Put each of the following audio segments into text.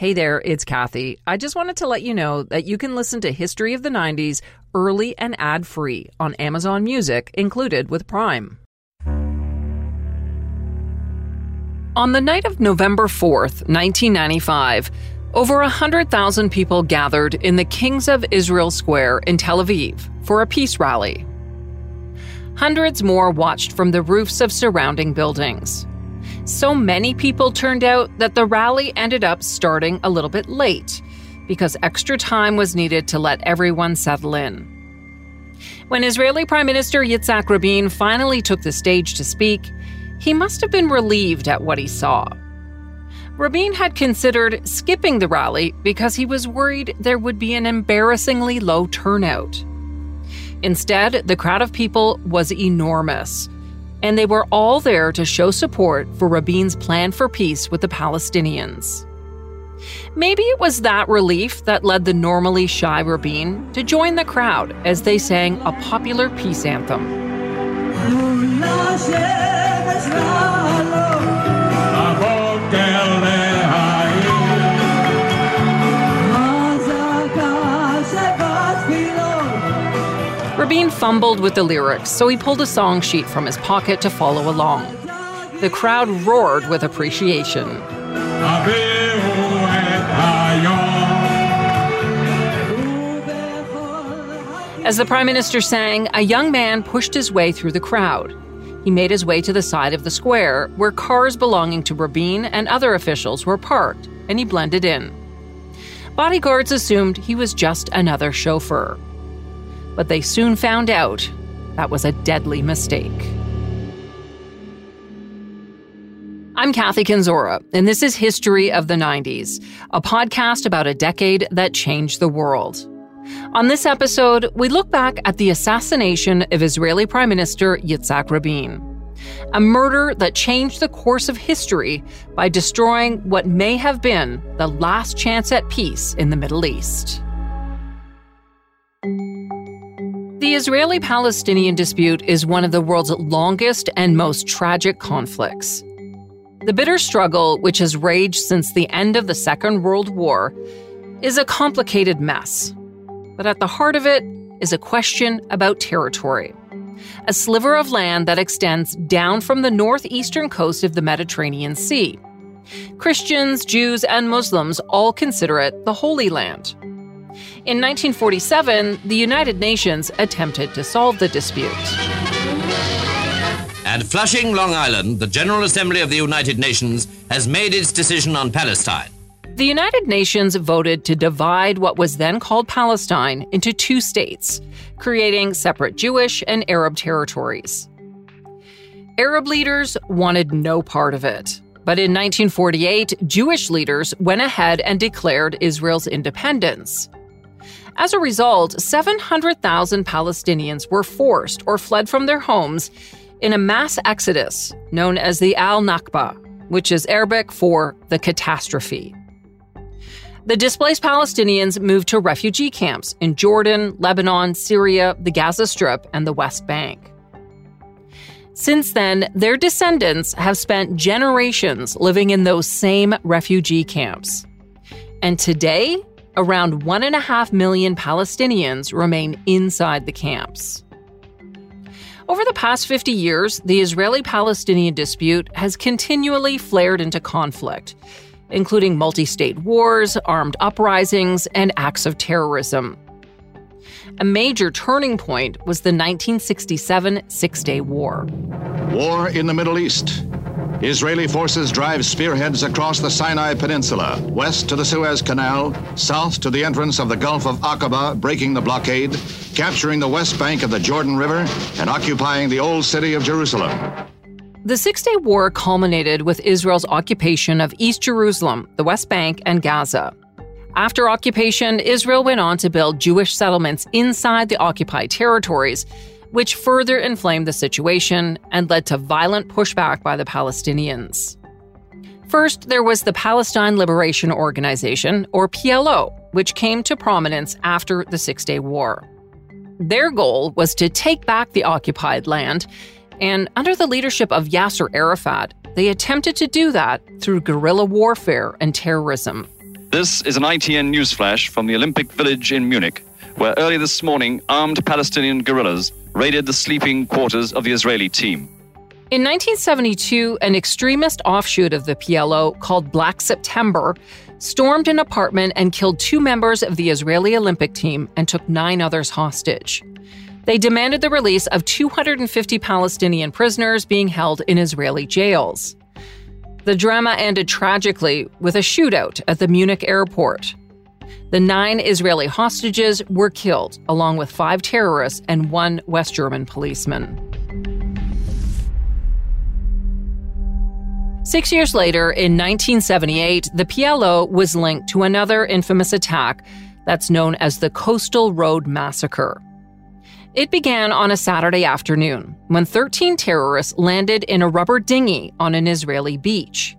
Hey there, it's Kathy. I just wanted to let you know that you can listen to History of the 90s early and ad free on Amazon Music, included with Prime. On the night of November 4th, 1995, over 100,000 people gathered in the Kings of Israel Square in Tel Aviv for a peace rally. Hundreds more watched from the roofs of surrounding buildings. So many people turned out that the rally ended up starting a little bit late because extra time was needed to let everyone settle in. When Israeli Prime Minister Yitzhak Rabin finally took the stage to speak, he must have been relieved at what he saw. Rabin had considered skipping the rally because he was worried there would be an embarrassingly low turnout. Instead, the crowd of people was enormous and they were all there to show support for Rabin's plan for peace with the Palestinians. Maybe it was that relief that led the normally shy Rabin to join the crowd as they sang a popular peace anthem. Rabin fumbled with the lyrics, so he pulled a song sheet from his pocket to follow along. The crowd roared with appreciation. As the Prime Minister sang, a young man pushed his way through the crowd. He made his way to the side of the square, where cars belonging to Rabin and other officials were parked, and he blended in. Bodyguards assumed he was just another chauffeur but they soon found out that was a deadly mistake. I'm Kathy Kenzora, and this is History of the 90s, a podcast about a decade that changed the world. On this episode, we look back at the assassination of Israeli Prime Minister Yitzhak Rabin, a murder that changed the course of history by destroying what may have been the last chance at peace in the Middle East. The Israeli Palestinian dispute is one of the world's longest and most tragic conflicts. The bitter struggle, which has raged since the end of the Second World War, is a complicated mess. But at the heart of it is a question about territory a sliver of land that extends down from the northeastern coast of the Mediterranean Sea. Christians, Jews, and Muslims all consider it the Holy Land. In 1947, the United Nations attempted to solve the dispute. At Flushing, Long Island, the General Assembly of the United Nations has made its decision on Palestine. The United Nations voted to divide what was then called Palestine into two states, creating separate Jewish and Arab territories. Arab leaders wanted no part of it. But in 1948, Jewish leaders went ahead and declared Israel's independence. As a result, 700,000 Palestinians were forced or fled from their homes in a mass exodus known as the Al Nakba, which is Arabic for the catastrophe. The displaced Palestinians moved to refugee camps in Jordan, Lebanon, Syria, the Gaza Strip, and the West Bank. Since then, their descendants have spent generations living in those same refugee camps. And today, around 1.5 million Palestinians remain inside the camps. Over the past 50 years, the Israeli Palestinian dispute has continually flared into conflict, including multi state wars, armed uprisings, and acts of terrorism. A major turning point was the 1967 Six Day War. War in the Middle East. Israeli forces drive spearheads across the Sinai Peninsula, west to the Suez Canal, south to the entrance of the Gulf of Aqaba, breaking the blockade, capturing the west bank of the Jordan River, and occupying the old city of Jerusalem. The Six Day War culminated with Israel's occupation of East Jerusalem, the West Bank, and Gaza. After occupation, Israel went on to build Jewish settlements inside the occupied territories which further inflamed the situation and led to violent pushback by the Palestinians. First, there was the Palestine Liberation Organization, or PLO, which came to prominence after the Six Day War. Their goal was to take back the occupied land, and under the leadership of Yasser Arafat, they attempted to do that through guerrilla warfare and terrorism. This is an ITN newsflash from the Olympic Village in Munich, where early this morning armed Palestinian guerrillas raided the sleeping quarters of the Israeli team. In 1972, an extremist offshoot of the PLO called Black September stormed an apartment and killed two members of the Israeli Olympic team and took nine others hostage. They demanded the release of 250 Palestinian prisoners being held in Israeli jails. The drama ended tragically with a shootout at the Munich airport. The nine Israeli hostages were killed, along with five terrorists and one West German policeman. Six years later, in 1978, the PLO was linked to another infamous attack that's known as the Coastal Road Massacre. It began on a Saturday afternoon when 13 terrorists landed in a rubber dinghy on an Israeli beach.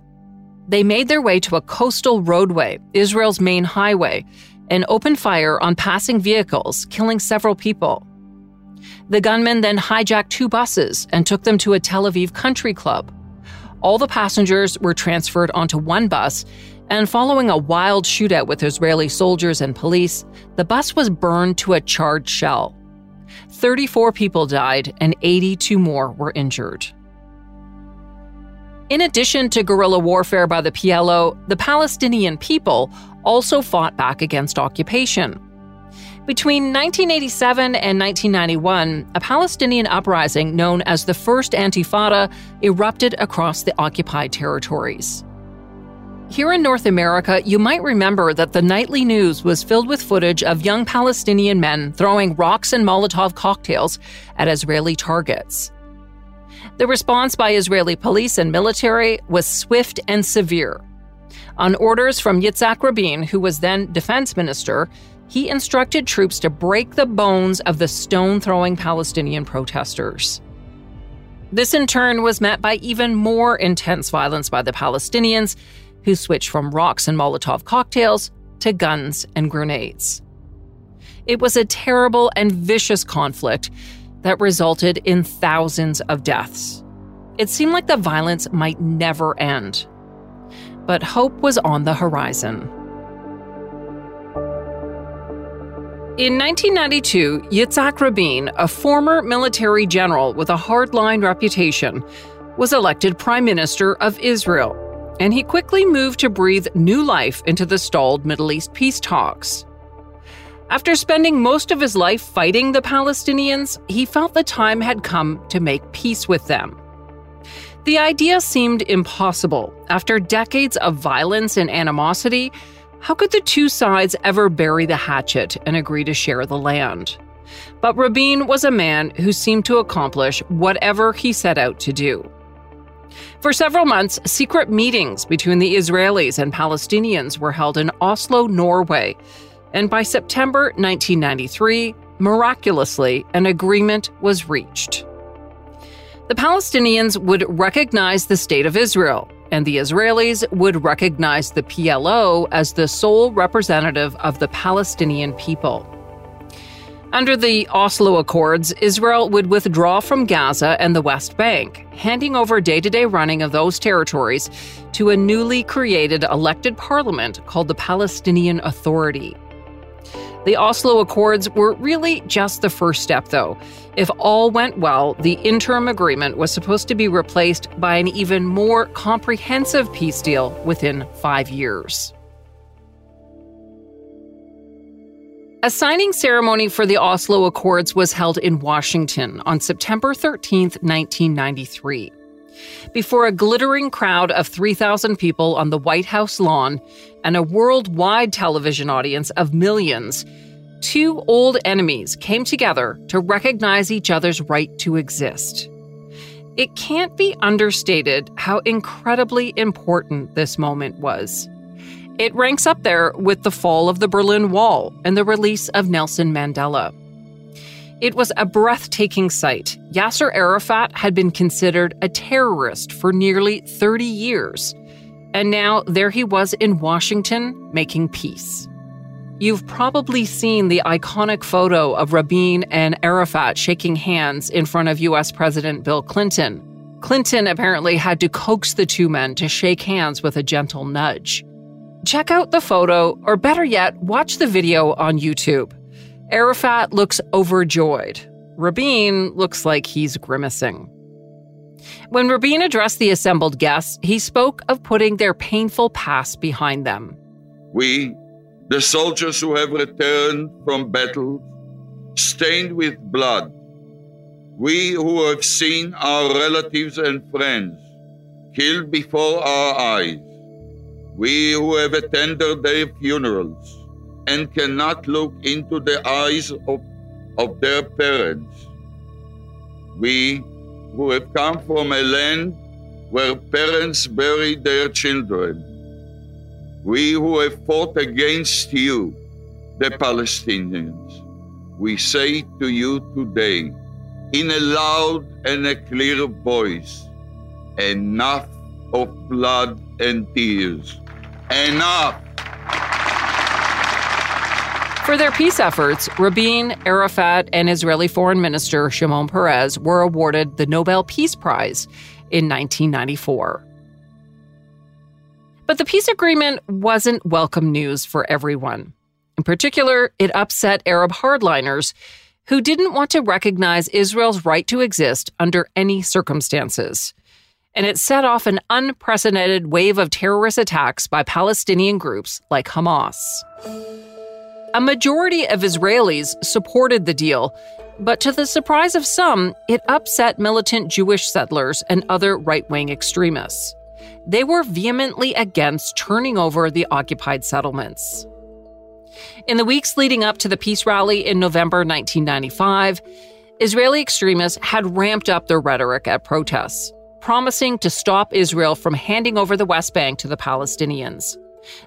They made their way to a coastal roadway, Israel's main highway, and opened fire on passing vehicles, killing several people. The gunmen then hijacked two buses and took them to a Tel Aviv country club. All the passengers were transferred onto one bus, and following a wild shootout with Israeli soldiers and police, the bus was burned to a charred shell. 34 people died and 82 more were injured. In addition to guerrilla warfare by the PLO, the Palestinian people also fought back against occupation. Between 1987 and 1991, a Palestinian uprising known as the First Intifada erupted across the occupied territories. Here in North America, you might remember that the nightly news was filled with footage of young Palestinian men throwing rocks and Molotov cocktails at Israeli targets. The response by Israeli police and military was swift and severe. On orders from Yitzhak Rabin, who was then defense minister, he instructed troops to break the bones of the stone throwing Palestinian protesters. This in turn was met by even more intense violence by the Palestinians who switched from rocks and Molotov cocktails to guns and grenades. It was a terrible and vicious conflict that resulted in thousands of deaths. It seemed like the violence might never end. But hope was on the horizon. In 1992, Yitzhak Rabin, a former military general with a hardline reputation, was elected Prime Minister of Israel and he quickly moved to breathe new life into the stalled Middle East peace talks. After spending most of his life fighting the Palestinians, he felt the time had come to make peace with them. The idea seemed impossible. After decades of violence and animosity, how could the two sides ever bury the hatchet and agree to share the land? But Rabin was a man who seemed to accomplish whatever he set out to do. For several months, secret meetings between the Israelis and Palestinians were held in Oslo, Norway. And by September 1993, miraculously, an agreement was reached. The Palestinians would recognize the State of Israel, and the Israelis would recognize the PLO as the sole representative of the Palestinian people. Under the Oslo Accords, Israel would withdraw from Gaza and the West Bank, handing over day to day running of those territories to a newly created elected parliament called the Palestinian Authority. The Oslo Accords were really just the first step, though. If all went well, the interim agreement was supposed to be replaced by an even more comprehensive peace deal within five years. A signing ceremony for the Oslo Accords was held in Washington on September 13, 1993. Before a glittering crowd of 3,000 people on the White House lawn and a worldwide television audience of millions, two old enemies came together to recognize each other's right to exist. It can't be understated how incredibly important this moment was. It ranks up there with the fall of the Berlin Wall and the release of Nelson Mandela. It was a breathtaking sight. Yasser Arafat had been considered a terrorist for nearly 30 years. And now there he was in Washington making peace. You've probably seen the iconic photo of Rabin and Arafat shaking hands in front of US President Bill Clinton. Clinton apparently had to coax the two men to shake hands with a gentle nudge. Check out the photo, or better yet, watch the video on YouTube. Arafat looks overjoyed. Rabin looks like he's grimacing. When Rabin addressed the assembled guests, he spoke of putting their painful past behind them. We, the soldiers who have returned from battle, stained with blood, we who have seen our relatives and friends killed before our eyes, we who have attended their funerals and cannot look into the eyes of, of their parents, we who have come from a land where parents bury their children. We who have fought against you, the Palestinians, we say to you today, in a loud and a clear voice, enough of blood and tears. Enough! For their peace efforts, Rabin, Arafat, and Israeli Foreign Minister Shimon Peres were awarded the Nobel Peace Prize in 1994. But the peace agreement wasn't welcome news for everyone. In particular, it upset Arab hardliners who didn't want to recognize Israel's right to exist under any circumstances. And it set off an unprecedented wave of terrorist attacks by Palestinian groups like Hamas. A majority of Israelis supported the deal, but to the surprise of some, it upset militant Jewish settlers and other right wing extremists. They were vehemently against turning over the occupied settlements. In the weeks leading up to the peace rally in November 1995, Israeli extremists had ramped up their rhetoric at protests, promising to stop Israel from handing over the West Bank to the Palestinians.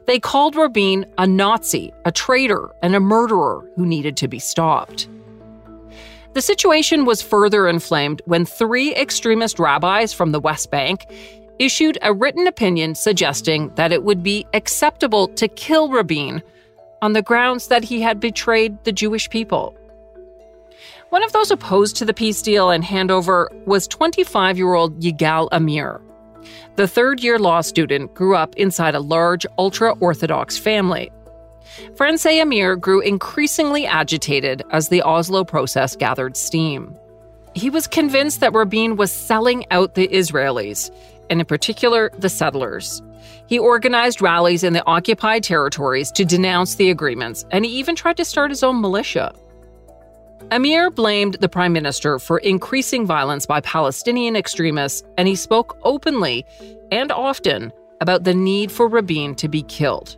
They called Rabin a Nazi, a traitor, and a murderer who needed to be stopped. The situation was further inflamed when three extremist rabbis from the West Bank issued a written opinion suggesting that it would be acceptable to kill Rabin on the grounds that he had betrayed the Jewish people. One of those opposed to the peace deal and handover was 25 year old Yigal Amir. The third year law student grew up inside a large, ultra Orthodox family. Say Amir grew increasingly agitated as the Oslo process gathered steam. He was convinced that Rabin was selling out the Israelis, and in particular, the settlers. He organized rallies in the occupied territories to denounce the agreements, and he even tried to start his own militia. Amir blamed the prime minister for increasing violence by Palestinian extremists, and he spoke openly and often about the need for Rabin to be killed.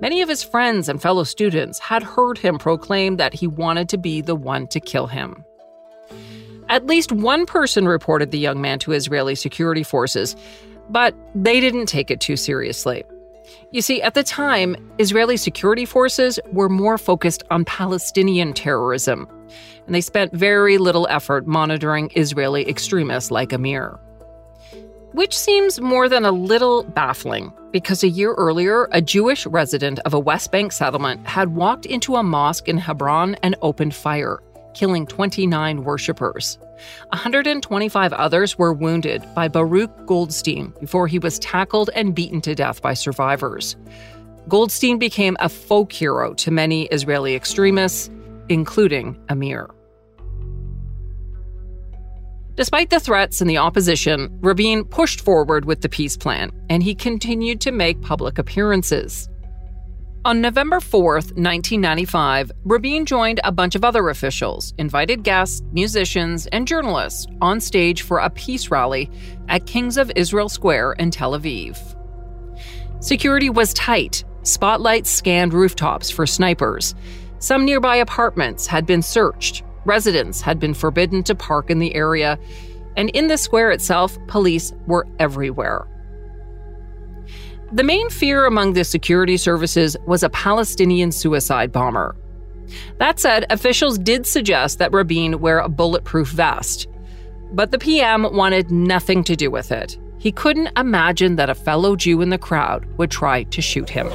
Many of his friends and fellow students had heard him proclaim that he wanted to be the one to kill him. At least one person reported the young man to Israeli security forces, but they didn't take it too seriously. You see, at the time, Israeli security forces were more focused on Palestinian terrorism, and they spent very little effort monitoring Israeli extremists like Amir. Which seems more than a little baffling, because a year earlier, a Jewish resident of a West Bank settlement had walked into a mosque in Hebron and opened fire, killing 29 worshippers. 125 others were wounded by Baruch Goldstein before he was tackled and beaten to death by survivors. Goldstein became a folk hero to many Israeli extremists, including Amir. Despite the threats and the opposition, Rabin pushed forward with the peace plan, and he continued to make public appearances. On November 4th, 1995, Rabin joined a bunch of other officials, invited guests, musicians, and journalists on stage for a peace rally at Kings of Israel Square in Tel Aviv. Security was tight. Spotlights scanned rooftops for snipers. Some nearby apartments had been searched. Residents had been forbidden to park in the area. And in the square itself, police were everywhere. The main fear among the security services was a Palestinian suicide bomber. That said, officials did suggest that Rabin wear a bulletproof vest. But the PM wanted nothing to do with it. He couldn't imagine that a fellow Jew in the crowd would try to shoot him.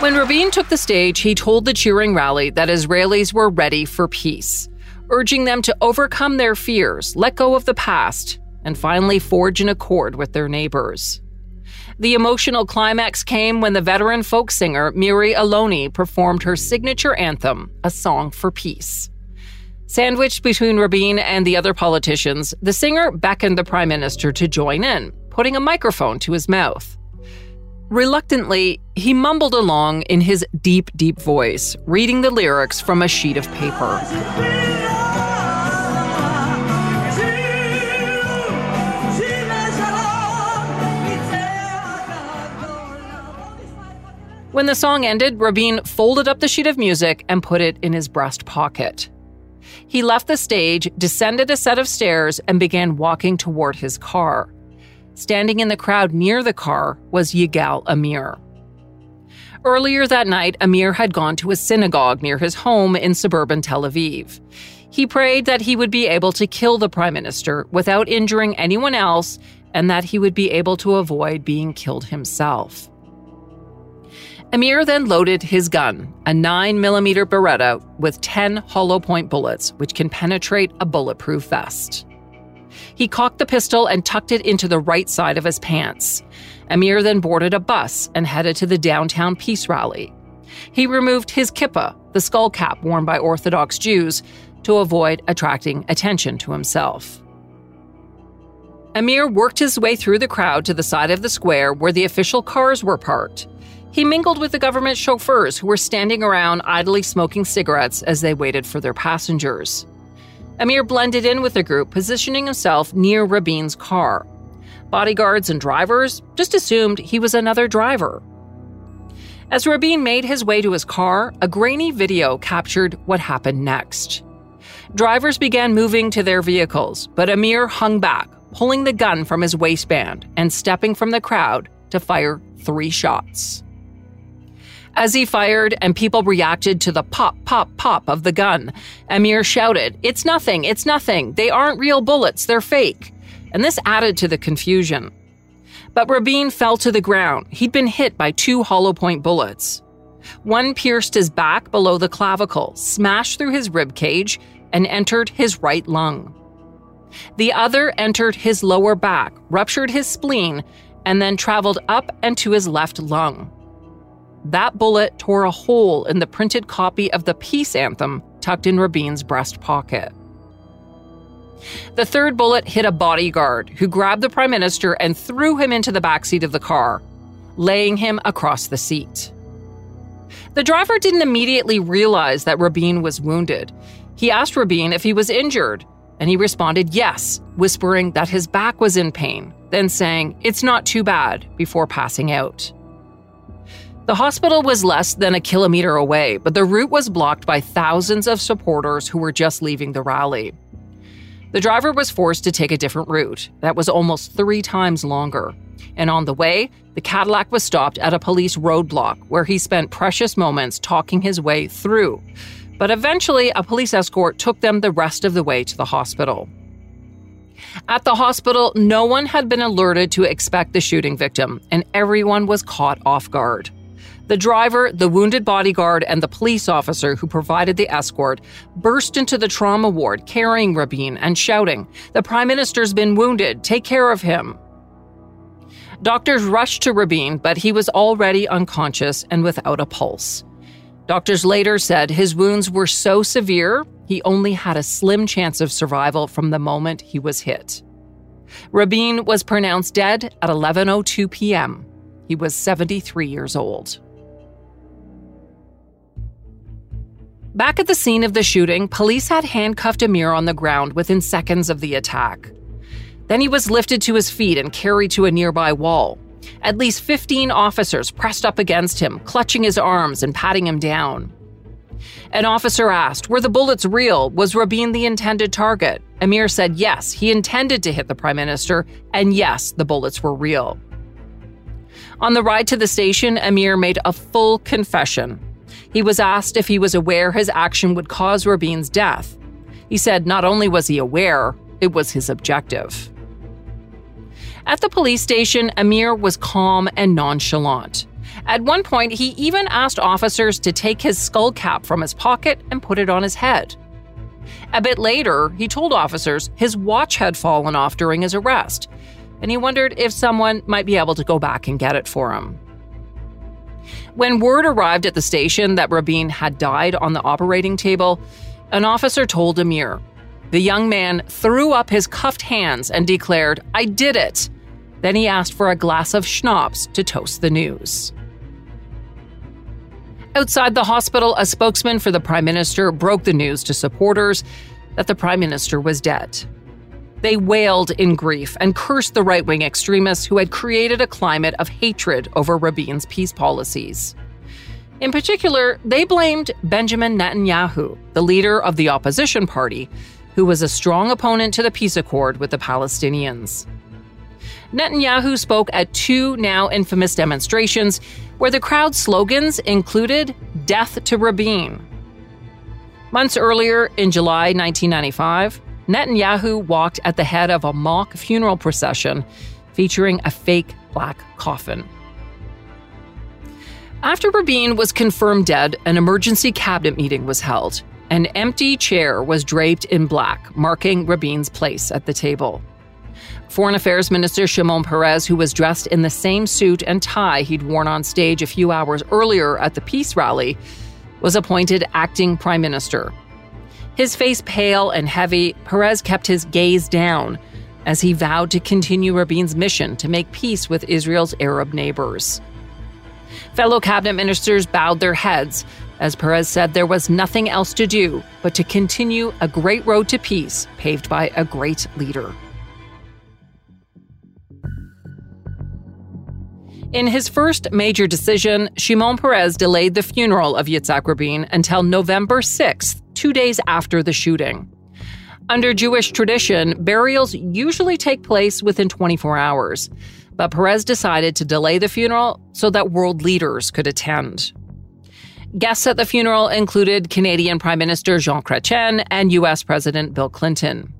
When Rabin took the stage, he told the cheering rally that Israelis were ready for peace, urging them to overcome their fears, let go of the past, and finally forge an accord with their neighbors. The emotional climax came when the veteran folk singer Miri Aloni performed her signature anthem, A Song for Peace. Sandwiched between Rabin and the other politicians, the singer beckoned the prime minister to join in, putting a microphone to his mouth. Reluctantly, he mumbled along in his deep, deep voice, reading the lyrics from a sheet of paper. When the song ended, Rabin folded up the sheet of music and put it in his breast pocket. He left the stage, descended a set of stairs, and began walking toward his car. Standing in the crowd near the car was Yigal Amir. Earlier that night, Amir had gone to a synagogue near his home in suburban Tel Aviv. He prayed that he would be able to kill the prime minister without injuring anyone else and that he would be able to avoid being killed himself. Amir then loaded his gun, a 9mm Beretta with 10 hollow point bullets, which can penetrate a bulletproof vest. He cocked the pistol and tucked it into the right side of his pants. Amir then boarded a bus and headed to the downtown peace rally. He removed his kippah, the skull cap worn by Orthodox Jews, to avoid attracting attention to himself. Amir worked his way through the crowd to the side of the square where the official cars were parked. He mingled with the government chauffeurs who were standing around idly smoking cigarettes as they waited for their passengers. Amir blended in with the group, positioning himself near Rabin's car. Bodyguards and drivers just assumed he was another driver. As Rabin made his way to his car, a grainy video captured what happened next. Drivers began moving to their vehicles, but Amir hung back, pulling the gun from his waistband and stepping from the crowd to fire three shots. As he fired and people reacted to the pop, pop, pop of the gun, Amir shouted, It's nothing, it's nothing. They aren't real bullets, they're fake. And this added to the confusion. But Rabin fell to the ground. He'd been hit by two hollow point bullets. One pierced his back below the clavicle, smashed through his rib cage, and entered his right lung. The other entered his lower back, ruptured his spleen, and then traveled up and to his left lung. That bullet tore a hole in the printed copy of the peace anthem tucked in Rabin's breast pocket. The third bullet hit a bodyguard who grabbed the prime minister and threw him into the backseat of the car, laying him across the seat. The driver didn't immediately realize that Rabin was wounded. He asked Rabin if he was injured, and he responded yes, whispering that his back was in pain, then saying, It's not too bad, before passing out. The hospital was less than a kilometer away, but the route was blocked by thousands of supporters who were just leaving the rally. The driver was forced to take a different route that was almost three times longer. And on the way, the Cadillac was stopped at a police roadblock where he spent precious moments talking his way through. But eventually, a police escort took them the rest of the way to the hospital. At the hospital, no one had been alerted to expect the shooting victim, and everyone was caught off guard. The driver, the wounded bodyguard, and the police officer who provided the escort burst into the trauma ward carrying Rabin and shouting, The Prime Minister's been wounded, take care of him. Doctors rushed to Rabin, but he was already unconscious and without a pulse. Doctors later said his wounds were so severe, he only had a slim chance of survival from the moment he was hit. Rabin was pronounced dead at 11:02 p.m. He was 73 years old. Back at the scene of the shooting, police had handcuffed Amir on the ground within seconds of the attack. Then he was lifted to his feet and carried to a nearby wall. At least 15 officers pressed up against him, clutching his arms and patting him down. An officer asked, Were the bullets real? Was Rabin the intended target? Amir said yes, he intended to hit the prime minister, and yes, the bullets were real. On the ride to the station, Amir made a full confession he was asked if he was aware his action would cause Rabin's death. He said not only was he aware, it was his objective. At the police station, Amir was calm and nonchalant. At one point, he even asked officers to take his skull cap from his pocket and put it on his head. A bit later, he told officers his watch had fallen off during his arrest, and he wondered if someone might be able to go back and get it for him. When word arrived at the station that Rabin had died on the operating table, an officer told Amir. The young man threw up his cuffed hands and declared, I did it. Then he asked for a glass of schnapps to toast the news. Outside the hospital, a spokesman for the prime minister broke the news to supporters that the prime minister was dead. They wailed in grief and cursed the right wing extremists who had created a climate of hatred over Rabin's peace policies. In particular, they blamed Benjamin Netanyahu, the leader of the opposition party, who was a strong opponent to the peace accord with the Palestinians. Netanyahu spoke at two now infamous demonstrations where the crowd's slogans included Death to Rabin. Months earlier, in July 1995, Netanyahu walked at the head of a mock funeral procession featuring a fake black coffin. After Rabin was confirmed dead, an emergency cabinet meeting was held. An empty chair was draped in black, marking Rabin's place at the table. Foreign Affairs Minister Shimon Peres, who was dressed in the same suit and tie he'd worn on stage a few hours earlier at the peace rally, was appointed acting prime minister. His face pale and heavy, Peres kept his gaze down as he vowed to continue Rabin's mission to make peace with Israel's Arab neighbors. Fellow cabinet ministers bowed their heads as Peres said there was nothing else to do but to continue a great road to peace paved by a great leader. In his first major decision, Shimon Peres delayed the funeral of Yitzhak Rabin until November 6th, two days after the shooting. Under Jewish tradition, burials usually take place within 24 hours, but Peres decided to delay the funeral so that world leaders could attend. Guests at the funeral included Canadian Prime Minister Jean Chrétien and U.S. President Bill Clinton.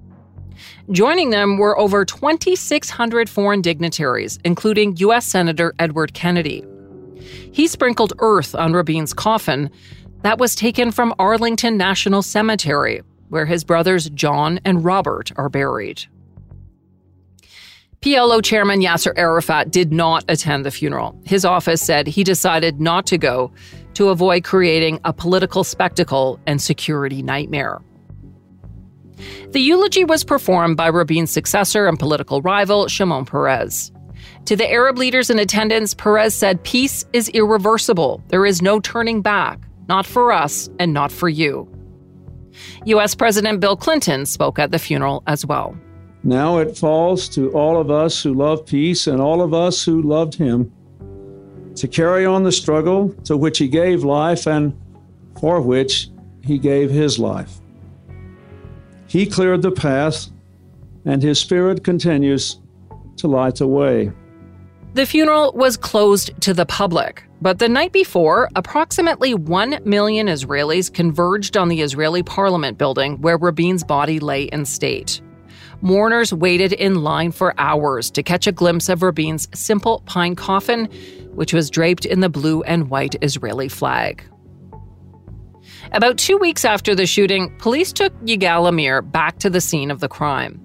Joining them were over 2,600 foreign dignitaries, including U.S. Senator Edward Kennedy. He sprinkled earth on Rabin's coffin that was taken from Arlington National Cemetery, where his brothers John and Robert are buried. PLO chairman Yasser Arafat did not attend the funeral. His office said he decided not to go to avoid creating a political spectacle and security nightmare. The eulogy was performed by Rabin's successor and political rival, Shimon Peres. To the Arab leaders in attendance, Peres said, Peace is irreversible. There is no turning back, not for us and not for you. U.S. President Bill Clinton spoke at the funeral as well. Now it falls to all of us who love peace and all of us who loved him to carry on the struggle to which he gave life and for which he gave his life. He cleared the path, and his spirit continues to light the way. The funeral was closed to the public, but the night before, approximately 1 million Israelis converged on the Israeli parliament building where Rabin's body lay in state. Mourners waited in line for hours to catch a glimpse of Rabin's simple pine coffin, which was draped in the blue and white Israeli flag. About two weeks after the shooting, police took Yigal Amir back to the scene of the crime.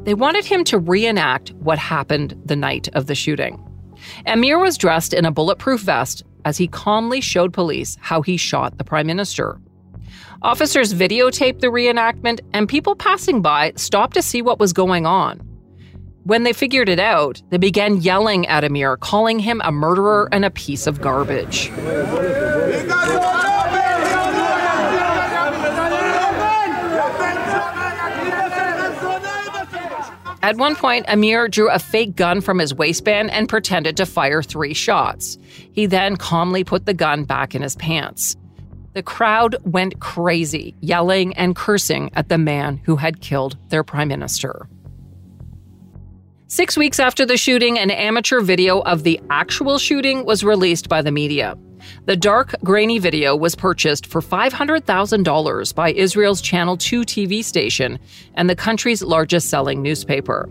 They wanted him to reenact what happened the night of the shooting. Amir was dressed in a bulletproof vest as he calmly showed police how he shot the prime minister. Officers videotaped the reenactment, and people passing by stopped to see what was going on. When they figured it out, they began yelling at Amir, calling him a murderer and a piece of garbage. At one point, Amir drew a fake gun from his waistband and pretended to fire three shots. He then calmly put the gun back in his pants. The crowd went crazy, yelling and cursing at the man who had killed their prime minister. Six weeks after the shooting, an amateur video of the actual shooting was released by the media. The dark, grainy video was purchased for $500,000 by Israel's Channel 2 TV station and the country's largest selling newspaper.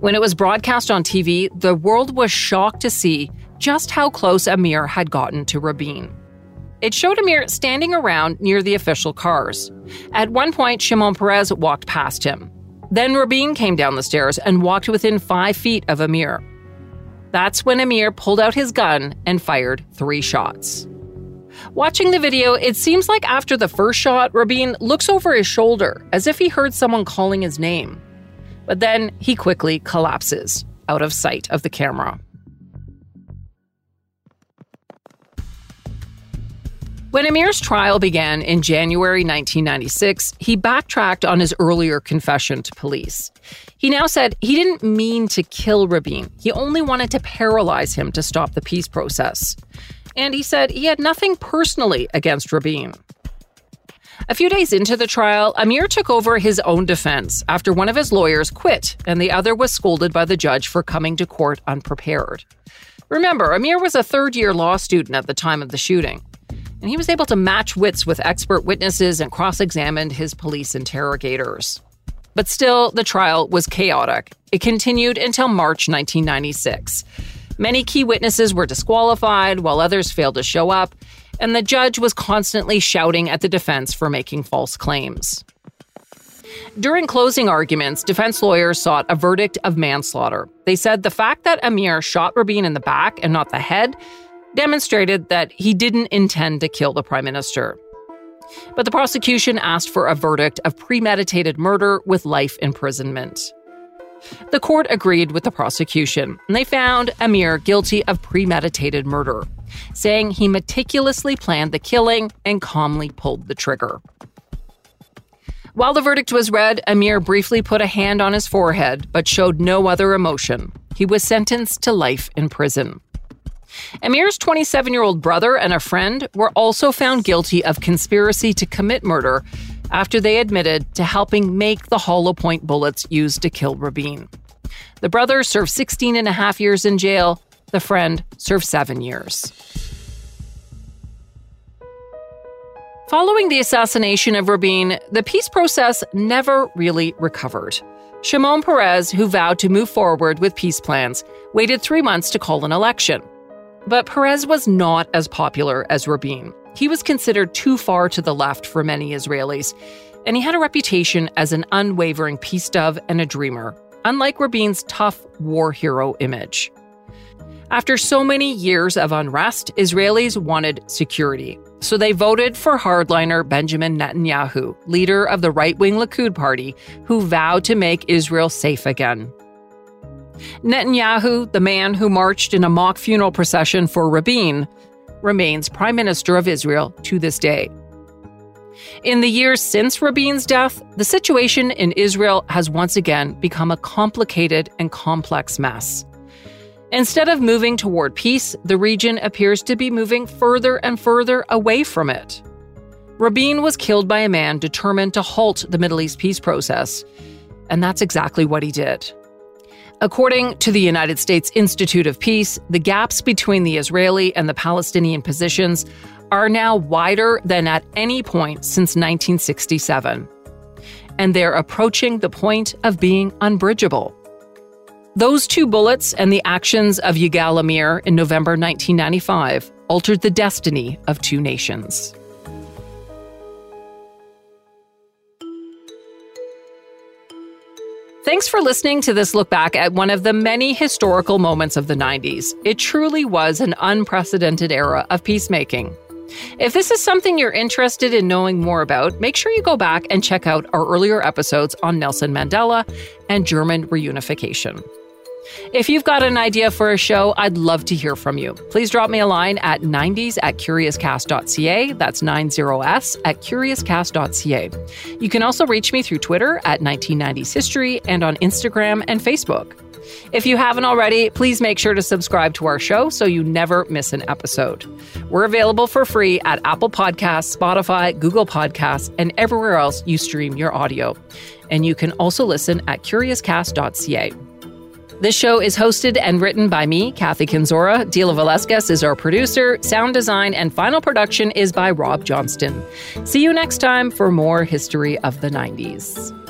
When it was broadcast on TV, the world was shocked to see just how close Amir had gotten to Rabin. It showed Amir standing around near the official cars. At one point, Shimon Peres walked past him. Then Rabin came down the stairs and walked within five feet of Amir. That's when Amir pulled out his gun and fired three shots. Watching the video, it seems like after the first shot, Rabin looks over his shoulder as if he heard someone calling his name. But then he quickly collapses out of sight of the camera. When Amir's trial began in January 1996, he backtracked on his earlier confession to police. He now said he didn't mean to kill Rabin, he only wanted to paralyze him to stop the peace process. And he said he had nothing personally against Rabin. A few days into the trial, Amir took over his own defense after one of his lawyers quit and the other was scolded by the judge for coming to court unprepared. Remember, Amir was a third year law student at the time of the shooting and he was able to match wits with expert witnesses and cross examined his police interrogators. But still, the trial was chaotic. It continued until March 1996. Many key witnesses were disqualified, while others failed to show up, and the judge was constantly shouting at the defense for making false claims. During closing arguments, defense lawyers sought a verdict of manslaughter. They said the fact that Amir shot Rabin in the back and not the head demonstrated that he didn't intend to kill the prime minister. But the prosecution asked for a verdict of premeditated murder with life imprisonment. The court agreed with the prosecution, and they found Amir guilty of premeditated murder, saying he meticulously planned the killing and calmly pulled the trigger. While the verdict was read, Amir briefly put a hand on his forehead but showed no other emotion. He was sentenced to life in prison. Amir's 27 year old brother and a friend were also found guilty of conspiracy to commit murder after they admitted to helping make the hollow point bullets used to kill Rabin. The brother served 16 and a half years in jail, the friend served seven years. Following the assassination of Rabin, the peace process never really recovered. Shimon Peres, who vowed to move forward with peace plans, waited three months to call an election. But Peres was not as popular as Rabin. He was considered too far to the left for many Israelis, and he had a reputation as an unwavering peace dove and a dreamer, unlike Rabin's tough war hero image. After so many years of unrest, Israelis wanted security. So they voted for hardliner Benjamin Netanyahu, leader of the right wing Likud party, who vowed to make Israel safe again. Netanyahu, the man who marched in a mock funeral procession for Rabin, remains Prime Minister of Israel to this day. In the years since Rabin's death, the situation in Israel has once again become a complicated and complex mess. Instead of moving toward peace, the region appears to be moving further and further away from it. Rabin was killed by a man determined to halt the Middle East peace process, and that's exactly what he did. According to the United States Institute of Peace, the gaps between the Israeli and the Palestinian positions are now wider than at any point since 1967. And they're approaching the point of being unbridgeable. Those two bullets and the actions of Yigal Amir in November 1995 altered the destiny of two nations. Thanks for listening to this look back at one of the many historical moments of the 90s. It truly was an unprecedented era of peacemaking. If this is something you're interested in knowing more about, make sure you go back and check out our earlier episodes on Nelson Mandela and German reunification. If you've got an idea for a show, I'd love to hear from you. Please drop me a line at 90s at curiouscast.ca. That's 90s at curiouscast.ca. You can also reach me through Twitter at 1990s history and on Instagram and Facebook. If you haven't already, please make sure to subscribe to our show so you never miss an episode. We're available for free at Apple Podcasts, Spotify, Google Podcasts, and everywhere else you stream your audio. And you can also listen at curiouscast.ca. This show is hosted and written by me, Kathy Kenzora. Dila Velasquez is our producer. Sound design and final production is by Rob Johnston. See you next time for more history of the 90s.